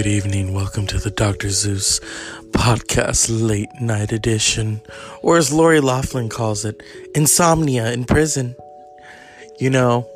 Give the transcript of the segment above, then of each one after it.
Good evening. Welcome to the Dr. Zeus podcast late night edition, or as Lori Loughlin calls it, insomnia in prison. You know,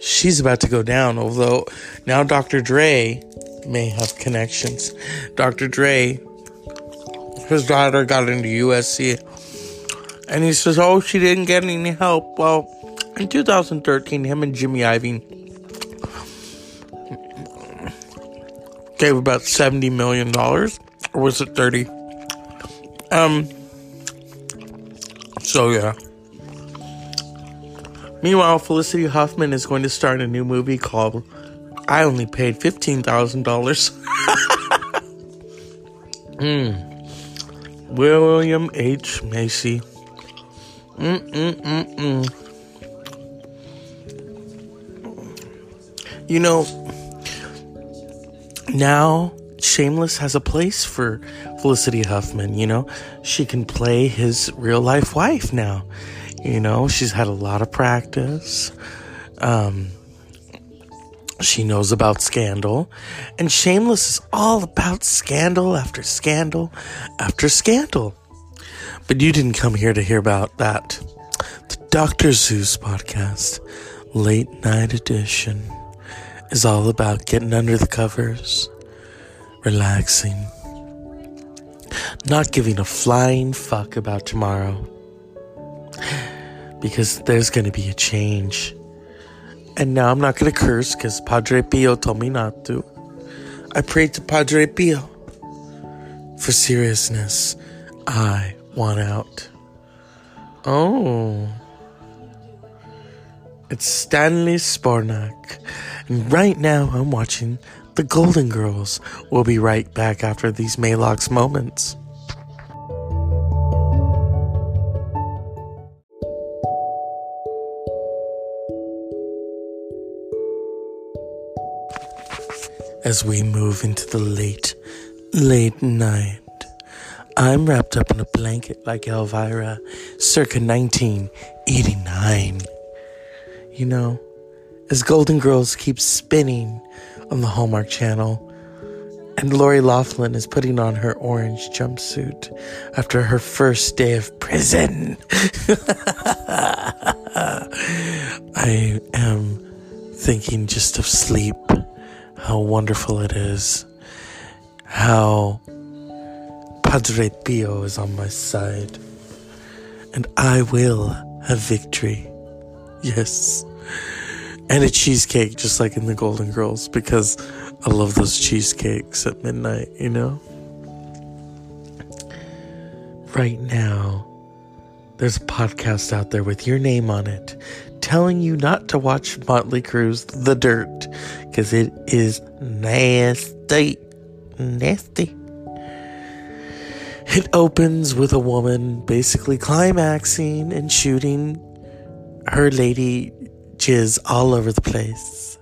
she's about to go down, although now Dr. Dre may have connections. Dr. Dre, his daughter got into USC, and he says, Oh, she didn't get any help. Well, in 2013, him and Jimmy Iovine gave about 70 million dollars or was it 30 um so yeah. Meanwhile felicity huffman is going to start a new movie called i only paid $15000 hmm. William h. Macy. Mm-mm-mm-mm. you know now Shameless has a place for Felicity Huffman, you know. She can play his real life wife now. You know, she's had a lot of practice. Um, she knows about scandal. And Shameless is all about scandal after scandal after scandal. But you didn't come here to hear about that. The Dr. Zeus podcast, late night edition is all about getting under the covers, relaxing, not giving a flying fuck about tomorrow. Because there's going to be a change. And now I'm not going to curse because Padre Pio told me not to. I prayed to Padre Pio. For seriousness, I want out. Oh. It's Stanley Spornak. Right now I'm watching The Golden Girls. We'll be right back after these Maylocks moments. As we move into the late, late night, I'm wrapped up in a blanket like Elvira, circa 1989. You know, as Golden Girls keeps spinning on the Hallmark Channel, and Lori Loughlin is putting on her orange jumpsuit after her first day of prison. I am thinking just of sleep, how wonderful it is, how Padre Pio is on my side, and I will have victory. Yes. And a cheesecake, just like in the Golden Girls, because I love those cheesecakes at midnight, you know? Right now, there's a podcast out there with your name on it telling you not to watch Motley Crue's The Dirt because it is nasty. Nasty. It opens with a woman basically climaxing and shooting her lady jizz all over the place.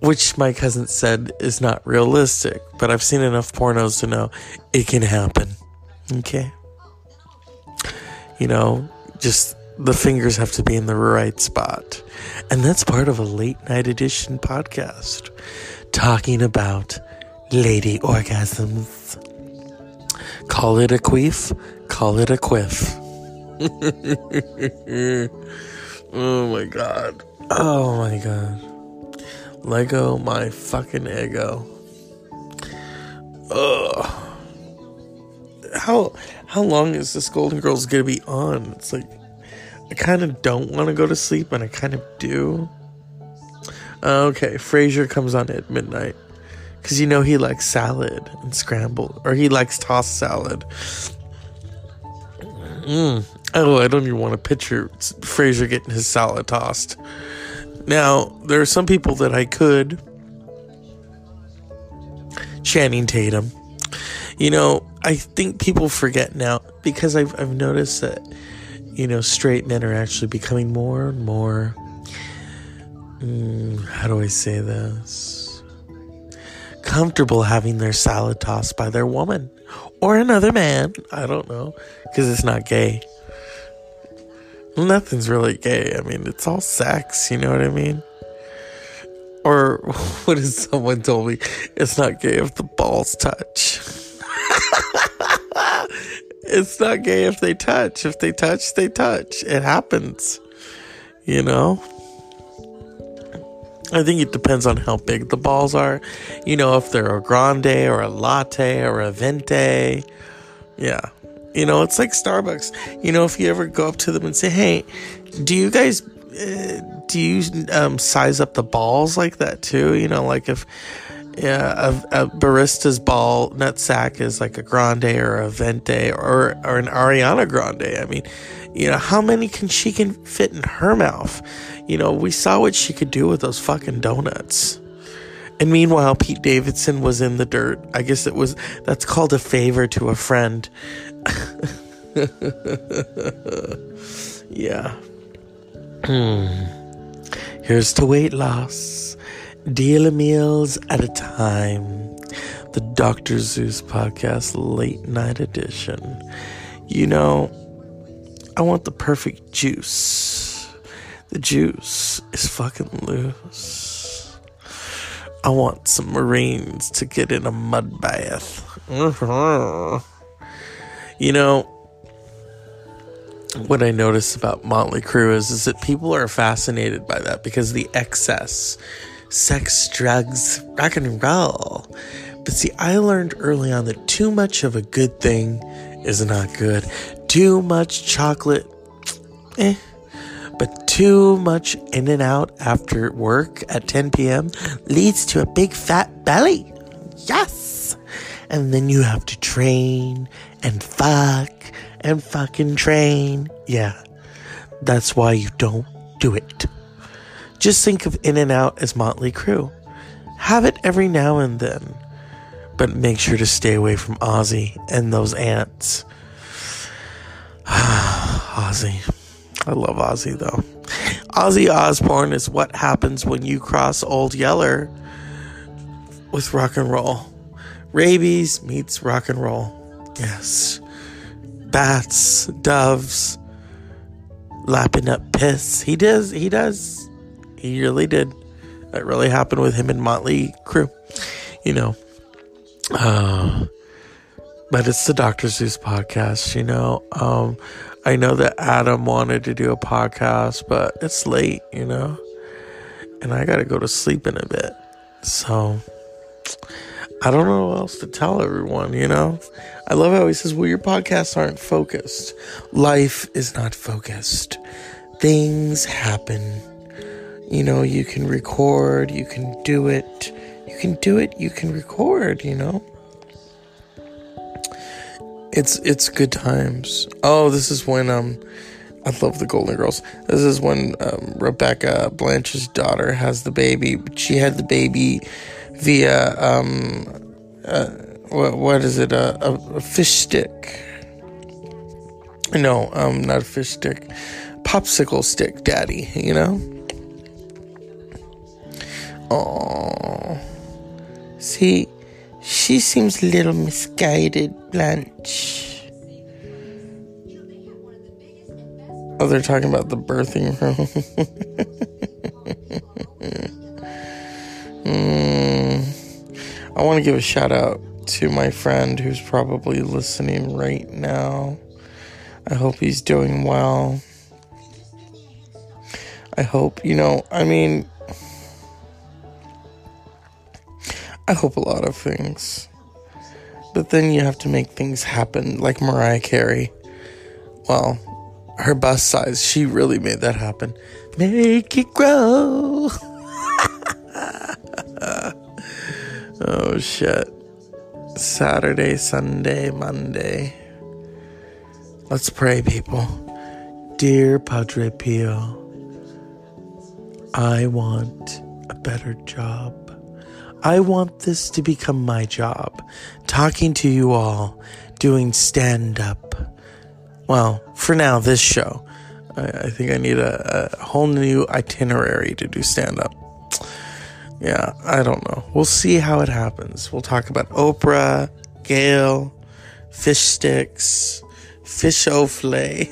Which my cousin said is not realistic, but I've seen enough pornos to know it can happen. Okay? You know, just the fingers have to be in the right spot. And that's part of a late night edition podcast talking about lady orgasms. Call it a queef, call it a quiff. oh my god. Oh my god. Lego my fucking ego. Ugh. How how long is this Golden Girls gonna be on? It's like I kind of don't want to go to sleep, and I kind of do. Okay, Frasier comes on at midnight because you know he likes salad and scrambled, or he likes tossed salad. Mm. Oh, I don't even want to picture Frasier getting his salad tossed. Now, there are some people that I could. Channing Tatum. You know, I think people forget now because I've, I've noticed that, you know, straight men are actually becoming more and more. Mm, how do I say this? Comfortable having their salad tossed by their woman or another man. I don't know because it's not gay. Nothing's really gay. I mean, it's all sex, you know what I mean? Or what is someone told me? It's not gay if the balls touch. it's not gay if they touch. If they touch, they touch. It happens. You know? I think it depends on how big the balls are. You know, if they're a grande or a latte or a venti. Yeah. You know, it's like Starbucks. You know, if you ever go up to them and say, "Hey, do you guys uh, do you um, size up the balls like that too? You know, like if yeah, a, a barista's ball nut sack is like a grande or a venti or or an Ariana Grande. I mean, you know, how many can she can fit in her mouth? You know, we saw what she could do with those fucking donuts. And meanwhile, Pete Davidson was in the dirt. I guess it was that's called a favor to a friend. yeah. Hmm. Here's to weight loss. Daily meals at a time. The Dr. Zeus podcast late night edition. You know, I want the perfect juice. The juice is fucking loose. I want some Marines to get in a mud bath. You know, what I notice about Motley Crue is, is that people are fascinated by that because the excess sex, drugs, rock and roll. But see, I learned early on that too much of a good thing is not good. Too much chocolate, eh. But too much in and out after work at 10 p.m. leads to a big fat belly. Yes! And then you have to train and fuck and fucking train. Yeah, that's why you don't do it. Just think of In and Out as Motley Crue. Have it every now and then, but make sure to stay away from Ozzy and those ants. Ozzy. I love Ozzy though. Ozzy Osbourne is what happens when you cross Old Yeller with rock and roll. Rabies meets rock and roll. Yes. Bats, doves, lapping up piss. He does, he does. He really did. That really happened with him and Motley Crue. You know. Uh, but it's the Dr. Zeus podcast, you know. Um, I know that Adam wanted to do a podcast, but it's late, you know. And I got to go to sleep in a bit. So I don't know what else to tell everyone, you know? I love how he says, well, your podcasts aren't focused. Life is not focused. Things happen. You know, you can record, you can do it. You can do it, you can record, you know? It's it's good times. Oh, this is when um I love the Golden Girls. This is when um, Rebecca Blanche's daughter has the baby. She had the baby via um, uh, what, what is it? Uh, a, a, fish stick? No, um, not a fish stick. Popsicle stick, daddy. You know. Oh, see, she seems a little misguided, Blanche. Oh, they're talking about the birthing room. mm. I want to give a shout out to my friend who's probably listening right now. I hope he's doing well. I hope, you know, I mean, I hope a lot of things. But then you have to make things happen, like Mariah Carey. Well, her bust size, she really made that happen. Make it grow. oh shit. Saturday, Sunday, Monday. Let's pray, people. Dear Padre Pio, I want a better job. I want this to become my job. Talking to you all, doing stand up well, for now, this show. I, I think I need a, a, whole new itinerary to do stand up. Yeah, I don't know. We'll see how it happens. We'll talk about Oprah, Gayle, fish sticks, fish au filet.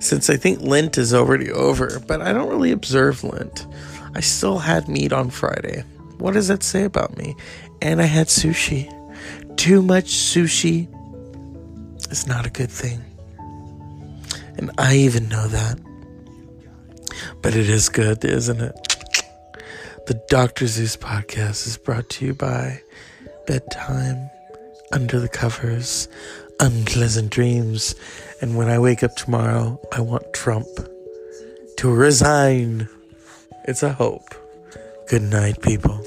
Since I think Lent is already over, but I don't really observe Lent. I still had meat on Friday. What does that say about me? And I had sushi. Too much sushi is not a good thing. And I even know that. But it is good, isn't it? The Dr. Zeus podcast is brought to you by Bedtime, Under the Covers, Unpleasant Dreams, and when I wake up tomorrow, I want Trump to resign. It's a hope. Good night, people.